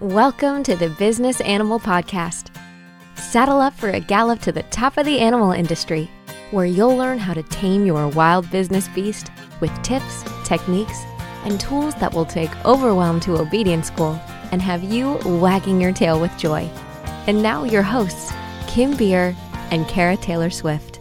Welcome to the Business Animal Podcast. Saddle up for a gallop to the top of the animal industry, where you'll learn how to tame your wild business beast with tips, techniques, and tools that will take overwhelm to obedience school and have you wagging your tail with joy. And now, your hosts, Kim Beer and Kara Taylor Swift.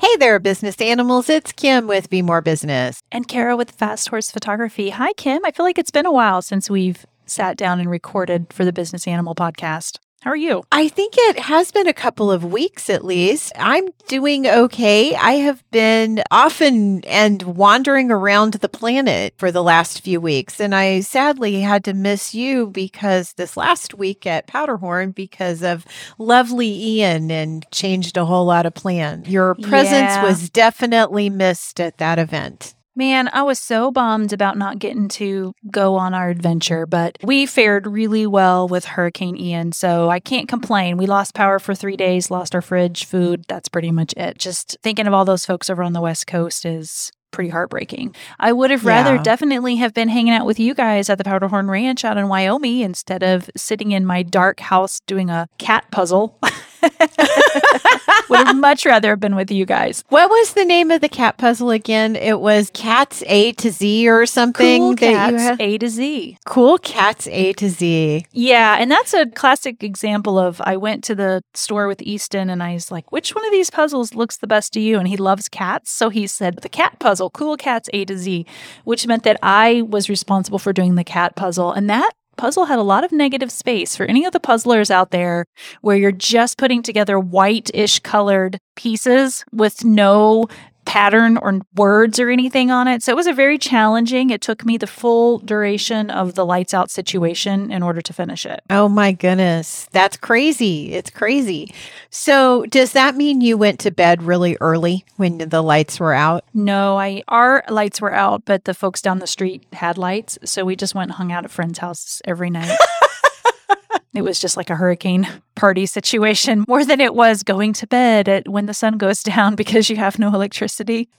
Hey there, business animals. It's Kim with Be More Business. And Kara with Fast Horse Photography. Hi, Kim. I feel like it's been a while since we've sat down and recorded for the Business Animal podcast. How are you? I think it has been a couple of weeks at least. I'm doing okay. I have been often and wandering around the planet for the last few weeks. And I sadly had to miss you because this last week at Powderhorn because of lovely Ian and changed a whole lot of plans. Your presence Yeah. was definitely missed at that event. Man, I was so bummed about not getting to go on our adventure, but we fared really well with Hurricane Ian, so I can't complain. We lost power for three days, lost our fridge, food. That's pretty much it. Just thinking of all those folks over on the West Coast is pretty heartbreaking. I would have rather Yeah. definitely have been hanging out with you guys at the Powderhorn Ranch out in Wyoming instead of sitting in my dark house doing a cat puzzle. would have much rather have been with you guys. What was the name of the cat puzzle again? It was Cats A to Z or something. Cool that you cats? A to Z. Cool Cats A to Z. Yeah, and that's a classic example of I went to the store with Easton and I was like, which one of these puzzles looks the best to you? And he loves cats. So he said, the cat puzzle, cool cats A to Z, which meant that I was responsible for doing the cat puzzle. And that puzzle had a lot of negative space for any of the puzzlers out there where you're just putting together white ish colored pieces with no pattern or words or anything on it. So it was a very challenging. It took me the full duration of the lights out situation in order to finish it. Oh my goodness. That's crazy. It's crazy. So, does that mean you went to bed really early when the lights were out? No, I our lights were out, but the folks down the street had lights, so we just went and hung out at friends' houses every night. it was just like a hurricane party situation more than it was going to bed at when the sun goes down because you have no electricity.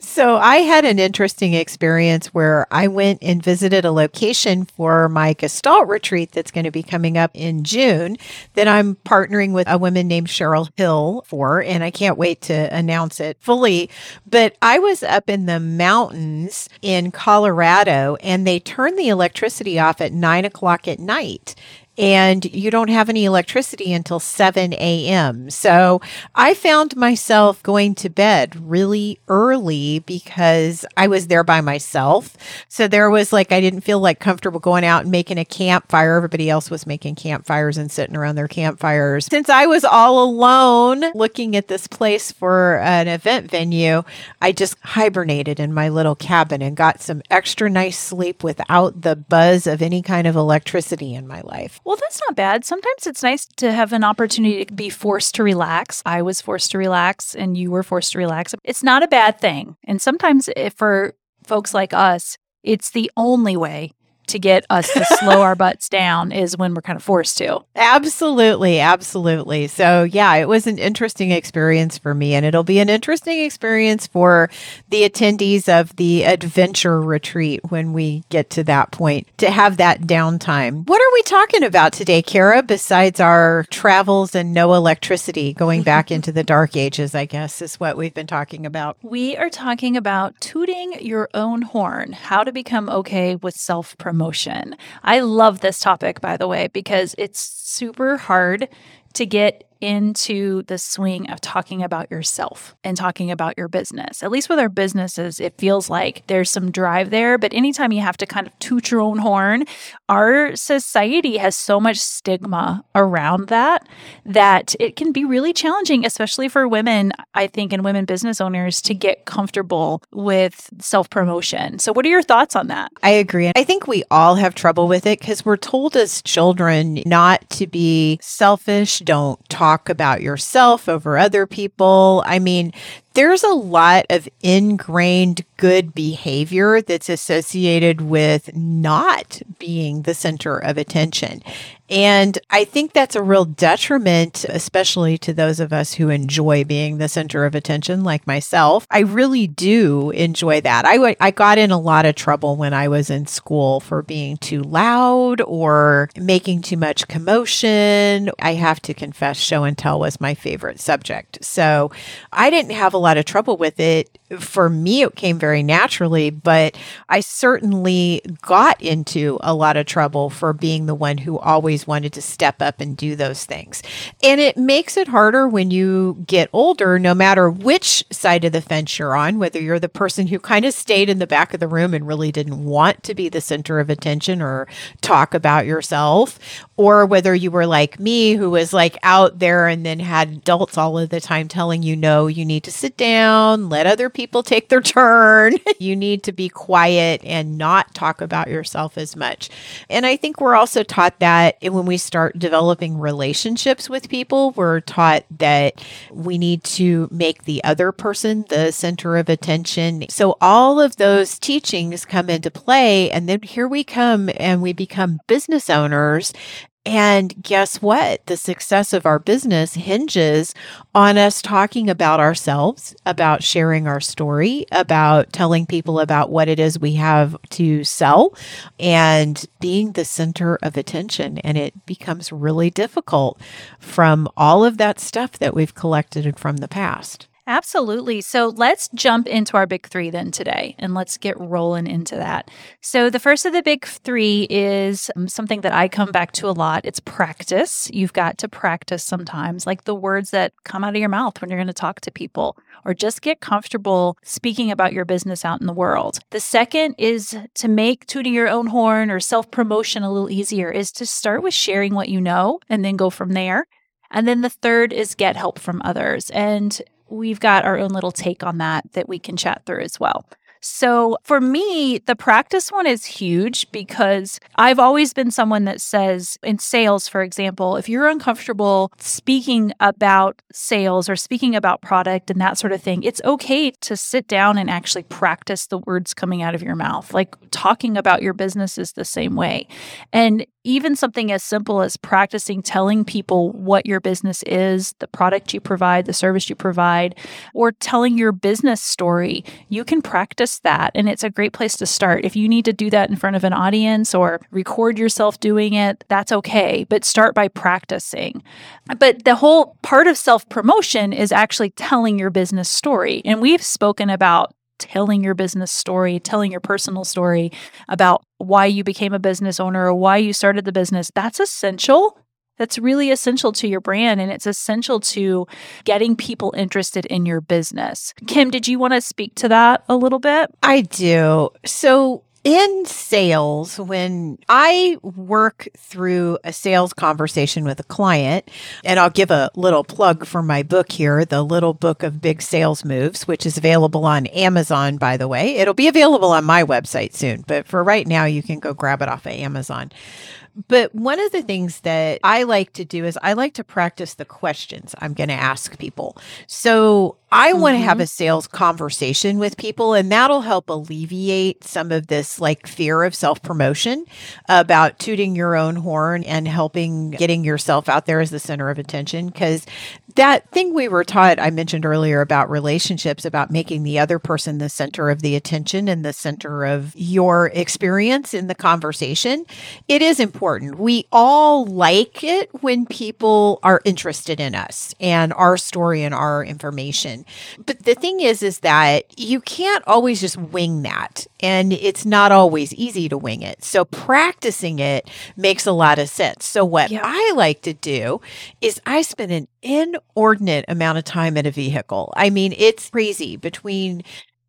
So, I had an interesting experience where I went and visited a location for my Gestalt retreat that's going to be coming up in June that I'm partnering with a woman named Cheryl Hill for, and I can't wait to announce it fully. But I was up in the mountains in Colorado and they turned the electricity off at nine o'clock at night. And you don't have any electricity until 7 a.m. So I found myself going to bed really early because I was there by myself. So there was like, I didn't feel like comfortable going out and making a campfire. Everybody else was making campfires and sitting around their campfires. Since I was all alone looking at this place for an event venue, I just hibernated in my little cabin and got some extra nice sleep without the buzz of any kind of electricity in my life. Well, that's not bad. Sometimes it's nice to have an opportunity to be forced to relax. I was forced to relax and you were forced to relax. It's not a bad thing. And sometimes if for folks like us, it's the only way to get us to slow our butts down is when we're kind of forced to. Absolutely, absolutely. So, yeah, it was an interesting experience for me, and it'll be an interesting experience for the attendees of the adventure retreat when we get to that point to have that downtime. What are we talking about today, Kara, besides our travels and no electricity going back into the dark ages, I guess is what we've been talking about. We are talking about tooting your own horn, how to become okay with self promotion. I love this topic, by the way, because it's super hard to get into the swing of talking about yourself and talking about your business. At least with our businesses, it feels like there's some drive there. But anytime you have to kind of toot your own horn, our society has so much stigma around that that it can be really challenging, especially for women, I think, and women business owners to get comfortable with self promotion. So, what are your thoughts on that? I agree. I think we all have trouble with it because we're told as children not to be selfish, don't talk about yourself over other people. I mean, there's a lot of ingrained good behavior that's associated with not being the center of attention. And I think that's a real detriment, especially to those of us who enjoy being the center of attention, like myself. I really do enjoy that. I, w- I got in a lot of trouble when I was in school for being too loud or making too much commotion. I have to confess, show and tell was my favorite subject. So I didn't have a lot of trouble with it. For me, it came very naturally, but I certainly got into a lot of trouble for being the one who always wanted to step up and do those things. And it makes it harder when you get older, no matter which side of the fence you're on, whether you're the person who kind of stayed in the back of the room and really didn't want to be the center of attention or talk about yourself, or whether you were like me, who was like out there and then had adults all of the time telling you, no, you need to sit down, let other people take their turn. you need to be quiet and not talk about yourself as much. And I think we're also taught that when we start developing relationships with people, we're taught that we need to make the other person the center of attention. So all of those teachings come into play. And then here we come and we become business owners and guess what? The success of our business hinges on us talking about ourselves, about sharing our story, about telling people about what it is we have to sell, and being the center of attention. And it becomes really difficult from all of that stuff that we've collected from the past. Absolutely. So let's jump into our big three then today and let's get rolling into that. So, the first of the big three is um, something that I come back to a lot it's practice. You've got to practice sometimes, like the words that come out of your mouth when you're going to talk to people, or just get comfortable speaking about your business out in the world. The second is to make tooting your own horn or self promotion a little easier, is to start with sharing what you know and then go from there. And then the third is get help from others. And we've got our own little take on that that we can chat through as well. So for me, the practice one is huge because I've always been someone that says in sales, for example, if you're uncomfortable speaking about sales or speaking about product and that sort of thing, it's okay to sit down and actually practice the words coming out of your mouth. Like talking about your business is the same way. And even something as simple as practicing telling people what your business is, the product you provide, the service you provide, or telling your business story, you can practice that. And it's a great place to start. If you need to do that in front of an audience or record yourself doing it, that's okay. But start by practicing. But the whole part of self promotion is actually telling your business story. And we've spoken about telling your business story, telling your personal story about why you became a business owner or why you started the business, that's essential. That's really essential to your brand and it's essential to getting people interested in your business. Kim, did you want to speak to that a little bit? I do. So, in sales, when I work through a sales conversation with a client, and I'll give a little plug for my book here, The Little Book of Big Sales Moves, which is available on Amazon, by the way. It'll be available on my website soon, but for right now, you can go grab it off of Amazon. But one of the things that I like to do is I like to practice the questions I'm going to ask people. So I mm-hmm. want to have a sales conversation with people, and that'll help alleviate some of this like fear of self promotion about tooting your own horn and helping getting yourself out there as the center of attention. Because that thing we were taught, I mentioned earlier about relationships, about making the other person the center of the attention and the center of your experience in the conversation, it is important. We all like it when people are interested in us and our story and our information. But the thing is, is that you can't always just wing that. And it's not always easy to wing it. So practicing it makes a lot of sense. So what yeah. I like to do is I spend an inordinate amount of time in a vehicle. I mean, it's crazy between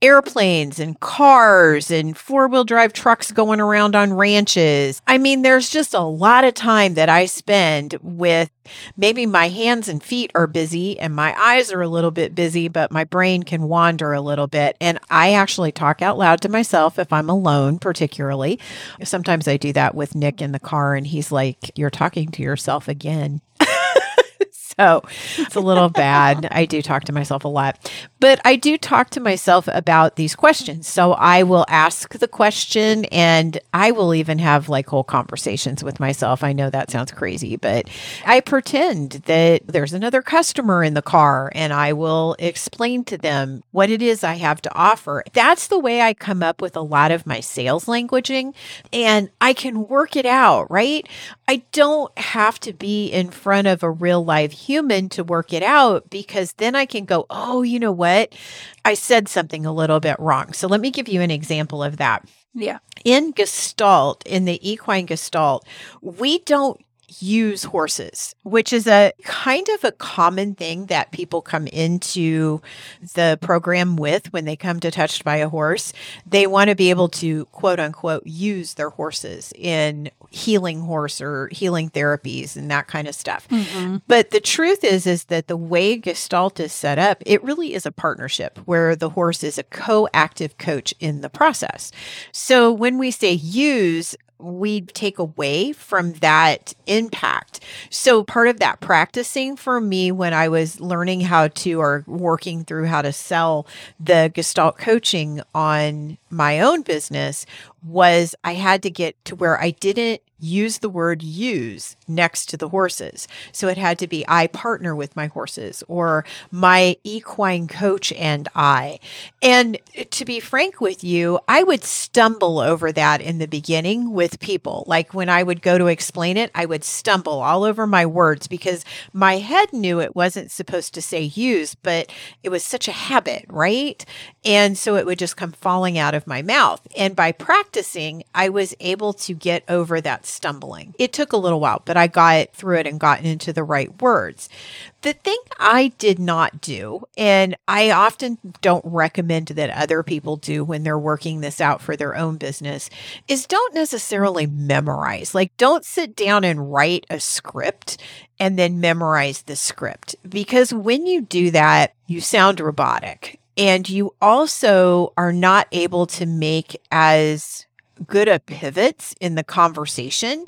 airplanes and cars and four wheel drive trucks going around on ranches. I mean, there's just a lot of time that I spend with maybe my hands and feet are busy and my eyes are a little bit busy, but my brain can wander a little bit. And I actually talk out loud to myself if I'm alone, particularly. Sometimes I do that with Nick in the car and he's like, You're talking to yourself again. so it's a little bad. I do talk to myself a lot, but I do talk to myself about these questions. So I will ask the question and I will even have like whole conversations with myself. I know that sounds crazy, but I pretend that there's another customer in the car and I will explain to them what it is I have to offer. That's the way I come up with a lot of my sales languaging and I can work it out, right? I don't have to be in front of a real live human to work it out because then I can go, oh, you know what? I said something a little bit wrong. So let me give you an example of that. Yeah. In Gestalt, in the equine Gestalt, we don't use horses, which is a kind of a common thing that people come into the program with when they come to Touched by a Horse. They want to be able to quote unquote use their horses in healing horse or healing therapies and that kind of stuff. Mm-hmm. But the truth is is that the way Gestalt is set up, it really is a partnership where the horse is a co-active coach in the process. So when we say use, we take away from that impact. So, part of that practicing for me when I was learning how to or working through how to sell the Gestalt coaching on my own business was I had to get to where I didn't use the word use next to the horses. So it had to be I partner with my horses or my equine coach and I. And to be frank with you, I would stumble over that in the beginning with people. Like when I would go to explain it, I would stumble all over my words because my head knew it wasn't supposed to say use, but it was such a habit, right? And so it would just come falling out of my mouth. And by practicing, I was able to get over that stumbling. It took a little while, but I got through it and gotten into the right words. The thing I did not do, and I often don't recommend that other people do when they're working this out for their own business, is don't necessarily memorize. Like, don't sit down and write a script and then memorize the script. Because when you do that, you sound robotic and you also are not able to make as good a pivots in the conversation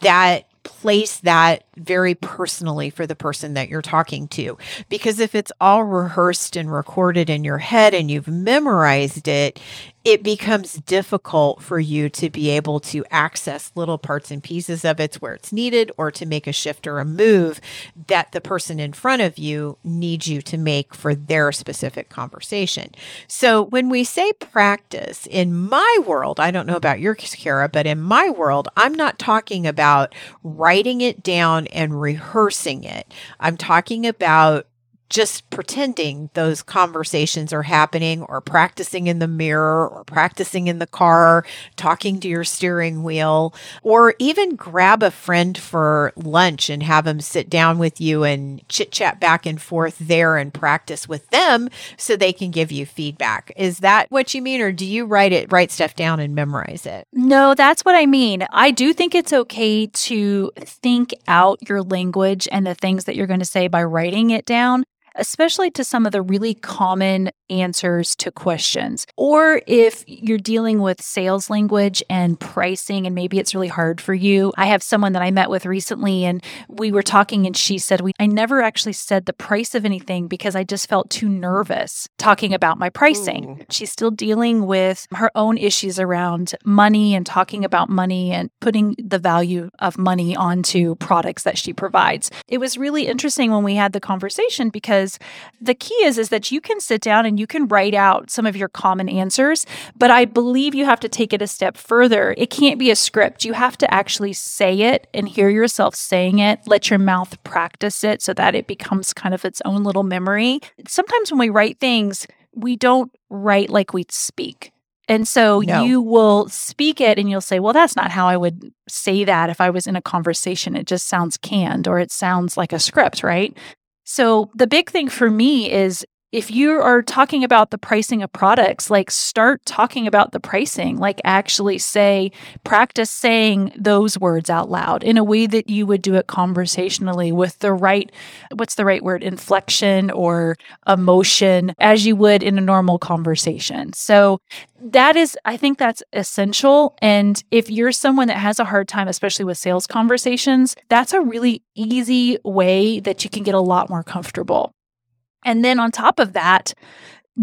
that place that very personally for the person that you're talking to. Because if it's all rehearsed and recorded in your head and you've memorized it, it becomes difficult for you to be able to access little parts and pieces of it where it's needed or to make a shift or a move that the person in front of you needs you to make for their specific conversation. So when we say practice in my world, I don't know about your Kara, but in my world, I'm not talking about writing it down and rehearsing it. I'm talking about just pretending those conversations are happening or practicing in the mirror or practicing in the car, talking to your steering wheel, or even grab a friend for lunch and have them sit down with you and chit chat back and forth there and practice with them so they can give you feedback. Is that what you mean? Or do you write it, write stuff down and memorize it? No, that's what I mean. I do think it's okay to think out your language and the things that you're going to say by writing it down especially to some of the really common answers to questions. Or if you're dealing with sales language and pricing, and maybe it's really hard for you. I have someone that I met with recently, and we were talking, and she said, we, I never actually said the price of anything because I just felt too nervous talking about my pricing. Ooh. She's still dealing with her own issues around money and talking about money and putting the value of money onto products that she provides. It was really interesting when we had the conversation because the key is is that you can sit down and you can write out some of your common answers, but I believe you have to take it a step further. It can't be a script. You have to actually say it and hear yourself saying it. Let your mouth practice it so that it becomes kind of its own little memory. Sometimes when we write things, we don't write like we speak. And so no. you will speak it and you'll say, well, that's not how I would say that if I was in a conversation. It just sounds canned or it sounds like a script, right? So the big thing for me is if you are talking about the pricing of products, like start talking about the pricing, like actually say, practice saying those words out loud in a way that you would do it conversationally with the right, what's the right word, inflection or emotion as you would in a normal conversation. So that is, I think that's essential. And if you're someone that has a hard time, especially with sales conversations, that's a really easy way that you can get a lot more comfortable. And then on top of that,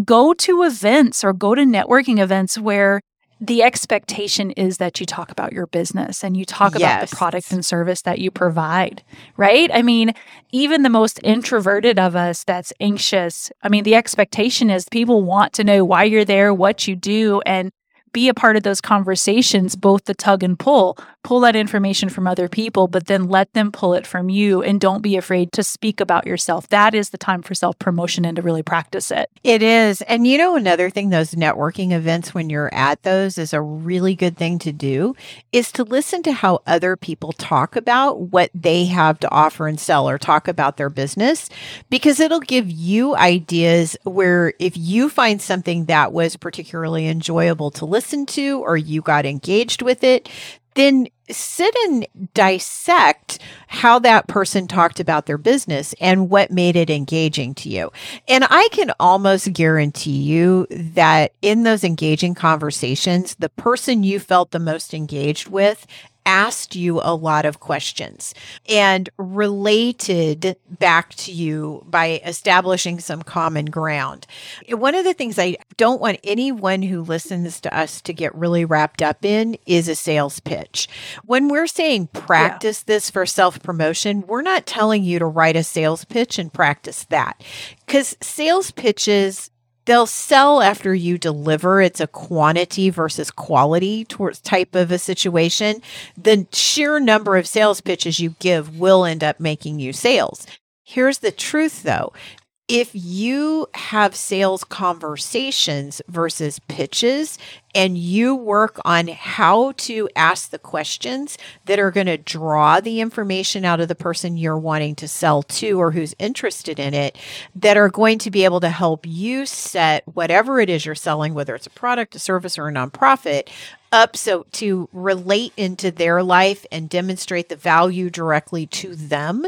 go to events or go to networking events where the expectation is that you talk about your business and you talk yes. about the product and service that you provide, right? I mean, even the most introverted of us that's anxious, I mean, the expectation is people want to know why you're there, what you do, and be a part of those conversations, both the tug and pull. Pull that information from other people, but then let them pull it from you and don't be afraid to speak about yourself. That is the time for self promotion and to really practice it. It is. And you know, another thing, those networking events, when you're at those, is a really good thing to do is to listen to how other people talk about what they have to offer and sell or talk about their business because it'll give you ideas where if you find something that was particularly enjoyable to listen to or you got engaged with it, then sit and dissect how that person talked about their business and what made it engaging to you. And I can almost guarantee you that in those engaging conversations, the person you felt the most engaged with asked you a lot of questions and related back to you by establishing some common ground. One of the things I don't want anyone who listens to us to get really wrapped up in is a sales pitch. When we're saying practice yeah. this for self promotion, we're not telling you to write a sales pitch and practice that because sales pitches they'll sell after you deliver. It's a quantity versus quality towards type of a situation. The sheer number of sales pitches you give will end up making you sales. Here's the truth though if you have sales conversations versus pitches and you work on how to ask the questions that are going to draw the information out of the person you're wanting to sell to or who's interested in it, that are going to be able to help you set whatever it is you're selling, whether it's a product, a service, or a nonprofit, up so to relate into their life and demonstrate the value directly to them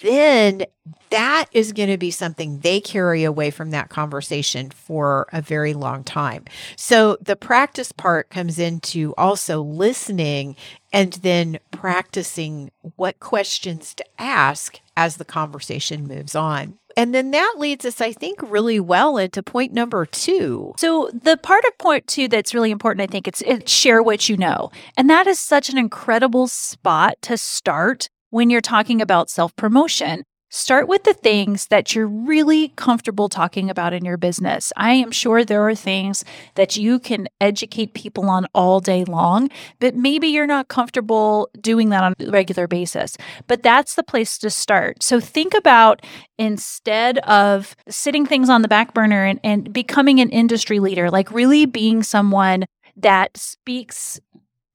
then that is going to be something they carry away from that conversation for a very long time. So the practice part comes into also listening and then practicing what questions to ask as the conversation moves on. And then that leads us, I think, really well into point number two. So, the part of point two that's really important, I think, it's, it's share what you know. And that is such an incredible spot to start when you're talking about self promotion. Start with the things that you're really comfortable talking about in your business. I am sure there are things that you can educate people on all day long, but maybe you're not comfortable doing that on a regular basis. But that's the place to start. So think about instead of sitting things on the back burner and, and becoming an industry leader, like really being someone that speaks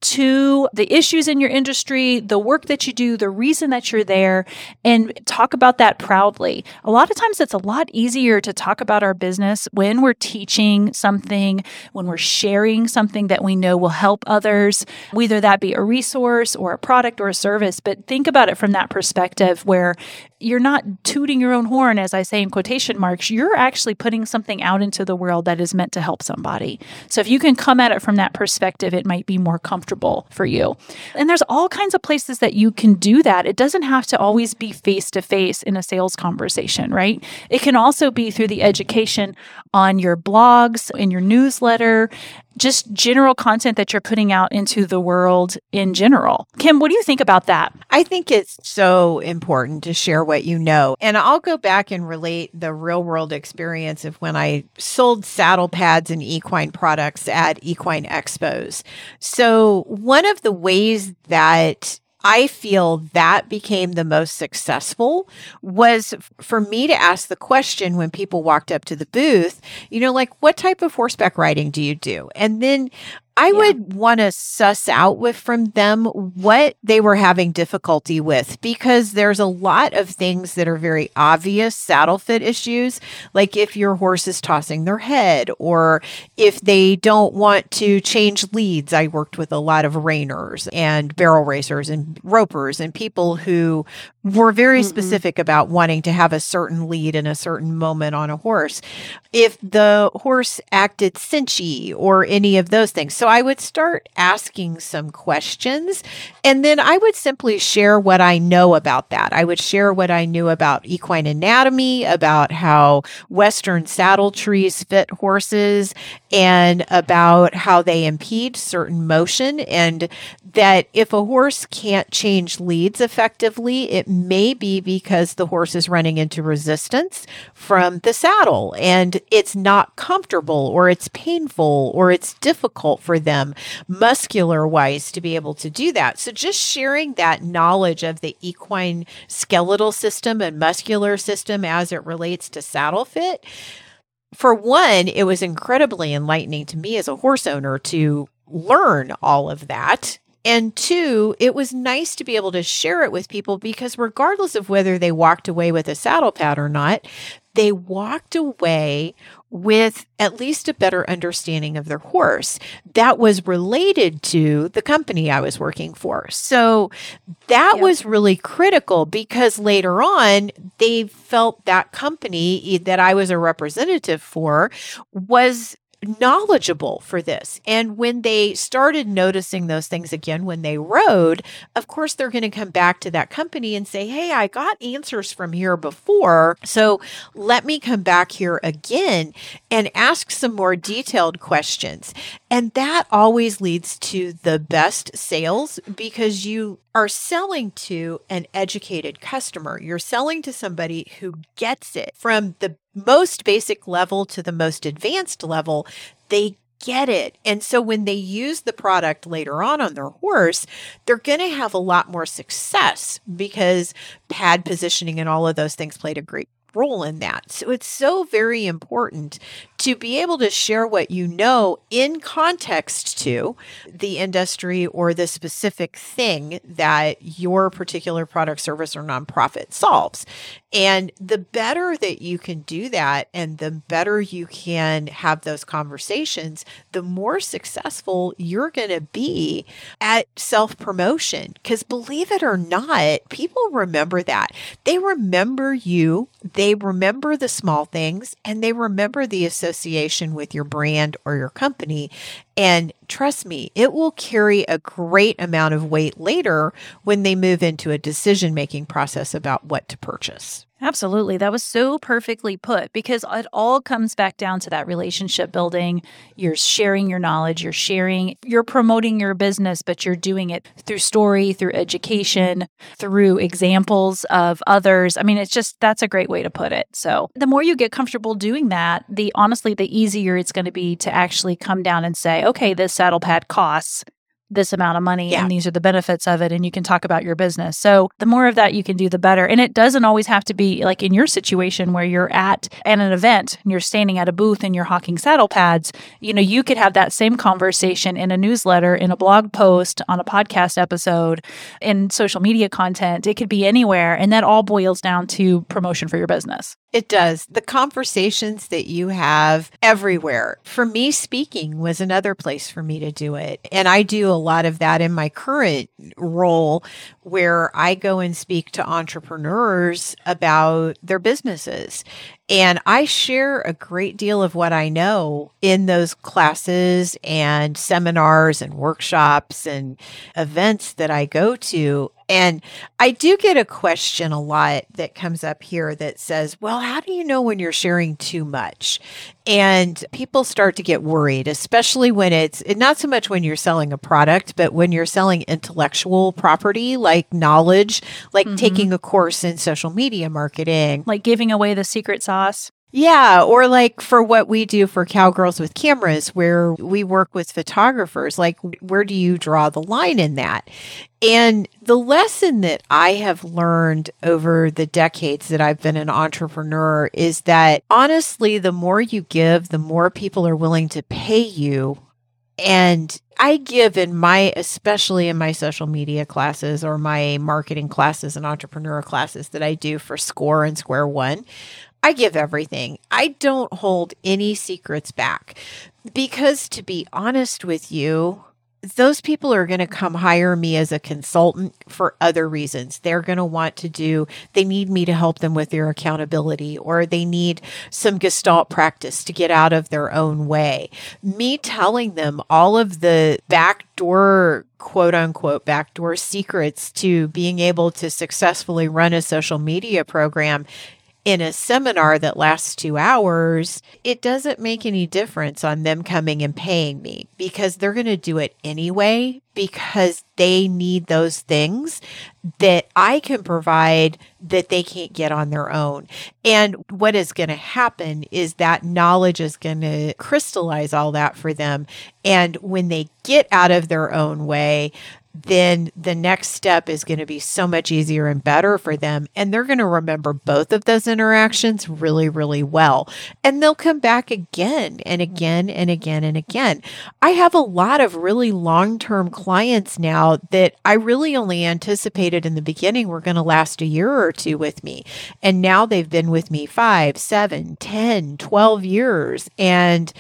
to the issues in your industry, the work that you do, the reason that you're there, and talk about that proudly. A lot of times it's a lot easier to talk about our business when we're teaching something, when we're sharing something that we know will help others, whether that be a resource or a product or a service. But think about it from that perspective where you're not tooting your own horn, as I say in quotation marks, you're actually putting something out into the world that is meant to help somebody. So if you can come at it from that perspective, it might be more comfortable for you. And there's all kinds of places that you can do that. It doesn't have to always be face to face in a sales conversation, right? It can also be through the education on your blogs, in your newsletter, just general content that you're putting out into the world in general. Kim, what do you think about that? I think it's so important to share what you know. And I'll go back and relate the real world experience of when I sold saddle pads and equine products at equine expos. So, one of the ways that I feel that became the most successful was for me to ask the question when people walked up to the booth, you know, like, what type of horseback riding do you do? And then I yeah. would want to suss out with from them what they were having difficulty with because there's a lot of things that are very obvious saddle fit issues, like if your horse is tossing their head or if they don't want to change leads. I worked with a lot of reiners and barrel racers and ropers and people who were very mm-hmm. specific about wanting to have a certain lead in a certain moment on a horse. If the horse acted cinchy or any of those things. So I would start asking some questions and then I would simply share what I know about that. I would share what I knew about equine anatomy, about how Western saddle trees fit horses, and about how they impede certain motion. And that if a horse can't change leads effectively, it may be because the horse is running into resistance from the saddle and it's not comfortable or it's painful or it's difficult for them muscular wise to be able to do that. So just sharing that knowledge of the equine skeletal system and muscular system as it relates to saddle fit. For one, it was incredibly enlightening to me as a horse owner to learn all of that and two, it was nice to be able to share it with people because regardless of whether they walked away with a saddle pad or not, they walked away with at least a better understanding of their horse that was related to the company I was working for. So that yep. was really critical because later on, they felt that company that I was a representative for was knowledgeable for this. And when they started noticing those things again when they rode, of course, they're going to come back to that company and say, Hey, I got answers from here before. So let me come back here again and ask some more detailed questions. And that always leads to the best sales because you are selling to an educated customer. You're selling to somebody who gets it from the most basic level to the most advanced level. They get it. And so when they use the product later on on their horse, they're going to have a lot more success because pad positioning and all of those things played a great role in that. So it's so very important to be able to share what you know in context to the industry or the specific thing that your particular product, service, or nonprofit solves. And the better that you can do that and the better you can have those conversations, the more successful you're going to be at self promotion. Because believe it or not, people remember that. They remember you, they remember the small things, and they remember the association association with your brand or your company. And trust me, it will carry a great amount of weight later when they move into a decision making process about what to purchase. Absolutely. That was so perfectly put because it all comes back down to that relationship building. You're sharing your knowledge, you're sharing, you're promoting your business, but you're doing it through story, through education, through examples of others. I mean, it's just that's a great way to put it. So, the more you get comfortable doing that, the honestly, the easier it's going to be to actually come down and say, okay, this saddle pad costs this amount of money yeah. and these are the benefits of it and you can talk about your business. So the more of that you can do the better. And it doesn't always have to be like in your situation where you're at at an event and you're standing at a booth and you're hawking saddle pads, you know, you could have that same conversation in a newsletter, in a blog post, on a podcast episode, in social media content. It could be anywhere and that all boils down to promotion for your business. It does. The conversations that you have everywhere. For me, speaking was another place for me to do it. And I do a lot of that in my current role where I go and speak to entrepreneurs about their businesses. And I share a great deal of what I know in those classes and seminars and workshops and events that I go to. And I do get a question a lot that comes up here that says, well, how do you know when you're sharing too much? And people start to get worried, especially when it's not so much when you're selling a product, but when you're selling intellectual property like knowledge, like mm-hmm. taking a course in social media marketing, like giving away the secret sauce. Yeah, or like for what we do for Cowgirls with Cameras, where we work with photographers, like where do you draw the line in that? And the lesson that I have learned over the decades that I've been an entrepreneur is that honestly, the more you give, the more people are willing to pay you And I give in my, especially in my social media classes or my marketing classes and entrepreneur classes that I do for SCORE and Square One, I give everything. I don't hold any secrets back because, to be honest with you, those people are going to come hire me as a consultant for other reasons. They're going to want to do, they need me to help them with their accountability, or they need some gestalt practice to get out of their own way. Me telling them all of the backdoor, quote unquote, backdoor secrets to being able to successfully run a social media program in a seminar that lasts two hours, it doesn't make any difference on them coming and paying me because they're going to do it anyway because they need those things that I can provide that they can't get on their own. And what is going to happen is that knowledge is going to crystallize all that for them. And when they get out of their own way, then the next step is going to be so much easier and better for them. And they're going to remember both of those interactions really, really well. And they'll come back again and again and again and again. I have a lot of really long term clients now that I really only anticipated in the beginning were going to last a year or two with me. And now they've been with me five, seven, ten, twelve years. And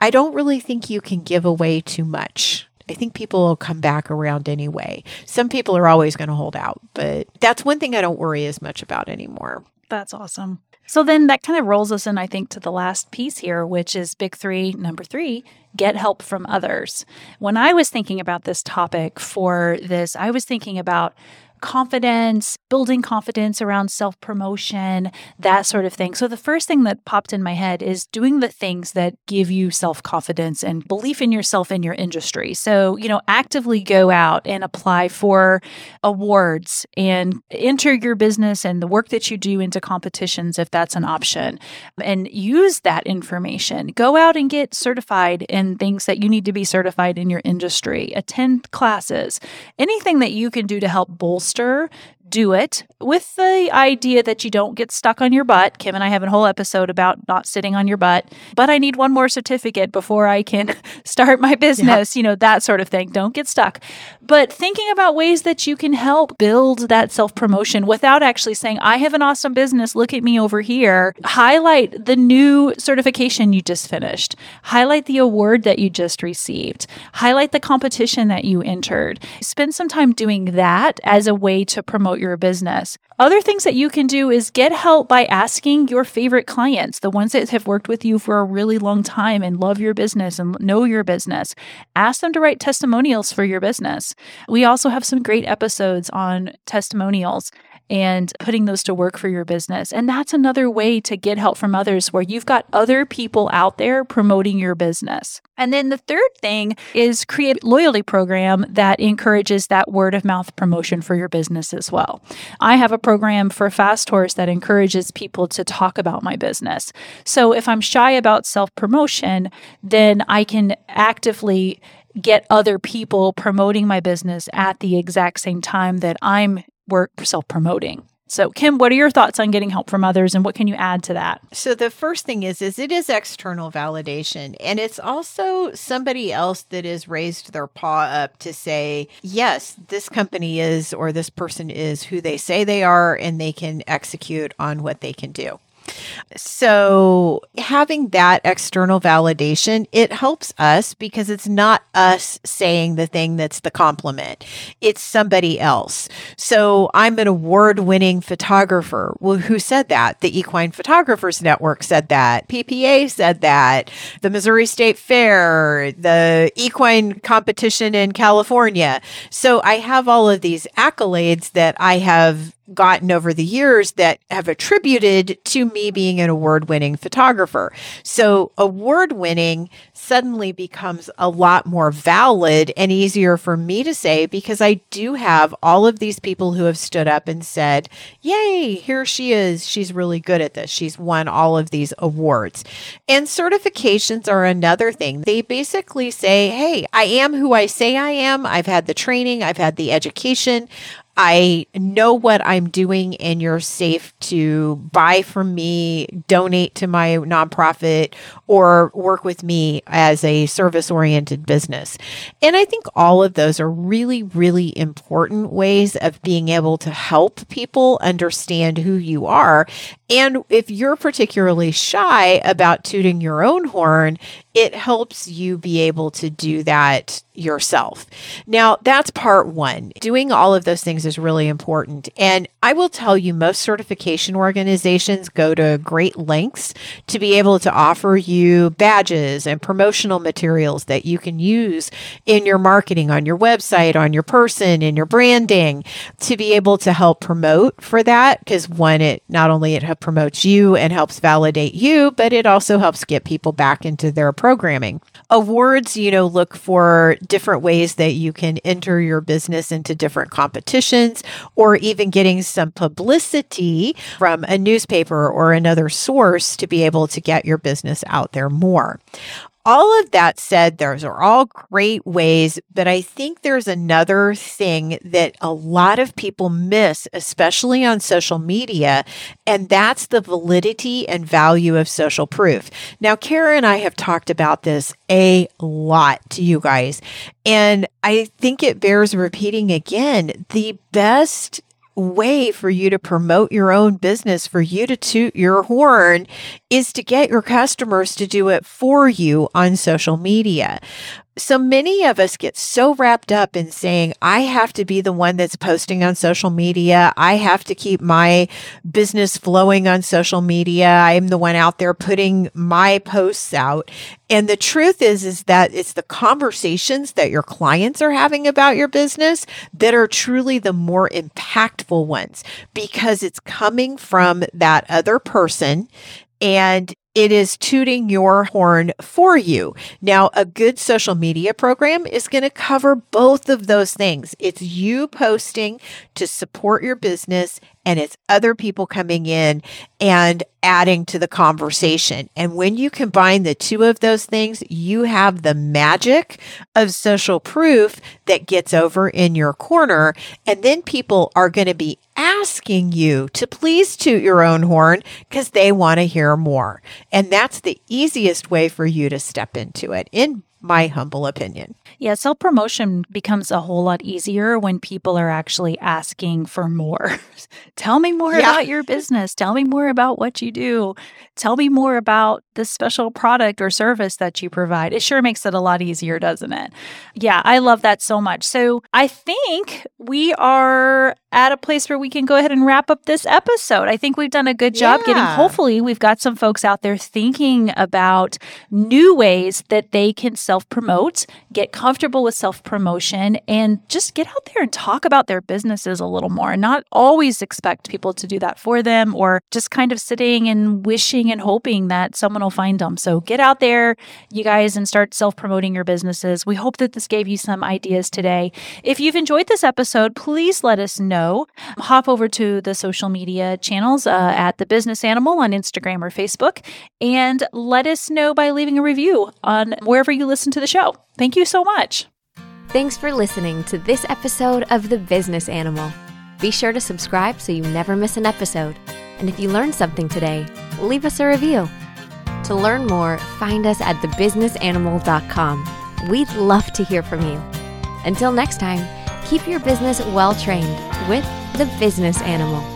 I don't really think you can give away too much. I think people will come back around anyway. Some people are always going to hold out, but that's one thing I don't worry as much about anymore. That's awesome. So then that kind of rolls us in, I think, to the last piece here, which is big three, number three get help from others. When I was thinking about this topic for this, I was thinking about confidence, building confidence around self promotion, that sort of thing. So, the first thing that popped in my head is doing the things that give you self confidence and belief in yourself in your industry. So, you know, actively go out and apply for awards and enter your business and the work that you do into competitions if that's an option and use that information. Go out and get certified in things that you need to be certified in your industry, attend classes, anything that you can do to help bolster faster do it with the idea that you don't get stuck on your butt. Kim and I have a whole episode about not sitting on your butt, but I need one more certificate before I can start my business, you know, that sort of thing. Don't get stuck. But thinking about ways that you can help build that self promotion without actually saying, I have an awesome business, look at me over here. Highlight the new certification you just finished, highlight the award that you just received, highlight the competition that you entered. Spend some time doing that as a way to promote your business. Other things that you can do is get help by asking your favorite clients, the ones that have worked with you for a really long time and love your business and know your business. Ask them to write testimonials for your business. We also have some great episodes on testimonials and putting those to work for your business. And that's another way to get help from others where you've got other people out there promoting your business. And then the third thing is create a loyalty program that encourages that word of mouth promotion for your business as well. I have a program for Fast Horse that encourages people to talk about my business. So if I'm shy about self promotion, then I can actively get other people promoting my business at the exact same time that I'm work self promoting. So, Kim, what are your thoughts on getting help from others and what can you add to that? So, the first thing is is it is external validation and it's also somebody else that has raised their paw up to say, "Yes, this company is or this person is who they say they are and they can execute on what they can do." So, having that external validation, it helps us because it's not us saying the thing that's the compliment. It's somebody else. So, I'm an award-winning photographer. Well, who said that? The Equine Photographers Network said that. PPA said that. The Missouri State Fair, the equine competition in California. So, I have all of these accolades that I have gotten over the years that have attributed to me being an award winning photographer. So, award winning suddenly becomes a lot more valid and easier for me to say because I do have all of these people who have stood up and said, Yay, here she is. She's really good at this. She's won all of these awards. And certifications are another thing. They basically say, Hey, I am who I say I am. I've had the training, I've had the education. I know what I'm doing and you're safe to buy from me, donate to my nonprofit, or work with me as a service oriented business. And I think all of those are really, really important ways of being able to help people understand who you are. And if you're particularly shy about tooting your own horn, it helps you be able to do that yourself. Now, that's part one. Doing all of those things is really important. And I will tell you, most certification organizations go to great lengths to be able to offer you badges and promotional materials that you can use in your marketing, on your website, on your person, in your branding to be able to help promote for that. Because one, it not only it promotes you and helps validate you, but it also helps get people back into their programming. Awards, you know, look for different ways that you can enter your business into different competitions or even getting some publicity from a newspaper or another source to be able to get your business out there more all of that said, those are all great ways, but I think there's another thing that a lot of people miss, especially on social media, and that's the validity and value of social proof. Now, Kara and I have talked about this a lot to you guys, and I think it bears repeating again. The best way for you to promote your own business, for you to toot your horn, is to get your customers to do it for you on social media. So many of us get so wrapped up in saying, I have to be the one that's posting on social media. I have to keep my business flowing on social media. I'm the one out there putting my posts out. And the truth is, is that it's the conversations that your clients are having about your business that are truly the more impactful ones because it's coming from that other person and it is tooting your horn for you. Now, a good social media program is going to cover both of those things. It's you posting to support your business and it's other people coming in and adding to the conversation. And when you combine the two of those things, you have the magic of social proof that gets over in your corner. And then people are going to be asking you to please toot your own horn because they want to hear more. And that's the easiest way for you to step into it, in my humble opinion. Yeah, self promotion becomes a whole lot easier when people are actually asking for more. Tell me more yeah. about your business. Tell me more about what you do. Tell me more about the special product or service that you provide. It sure makes it a lot easier, doesn't it? Yeah, I love that so much. So I think we are at a place where we can go ahead and wrap up this episode. I think we've done a good job yeah. getting, hopefully, we've got some folks out there thinking about new ways that they can self promote, get comfortable with self promotion, and just get out there and talk about their businesses a little more not always expect people to do that for them or just kind of sitting and wishing and hoping that someone will find them. So get out there, you guys, and start self promoting your businesses. We hope that this gave you some ideas today. If you've enjoyed this episode, please let us know. Hop over to the social media channels uh, at The Business Animal on Instagram or Facebook and let us know by leaving a review on wherever you listen to the show. Thank you so much. Thanks for listening to this episode of The Business Animal. Be sure to subscribe so you never miss an episode. And if you learned something today, leave us a review. To learn more, find us at thebusinessanimal.com. We'd love to hear from you. Until next time, keep your business well trained with the business animal.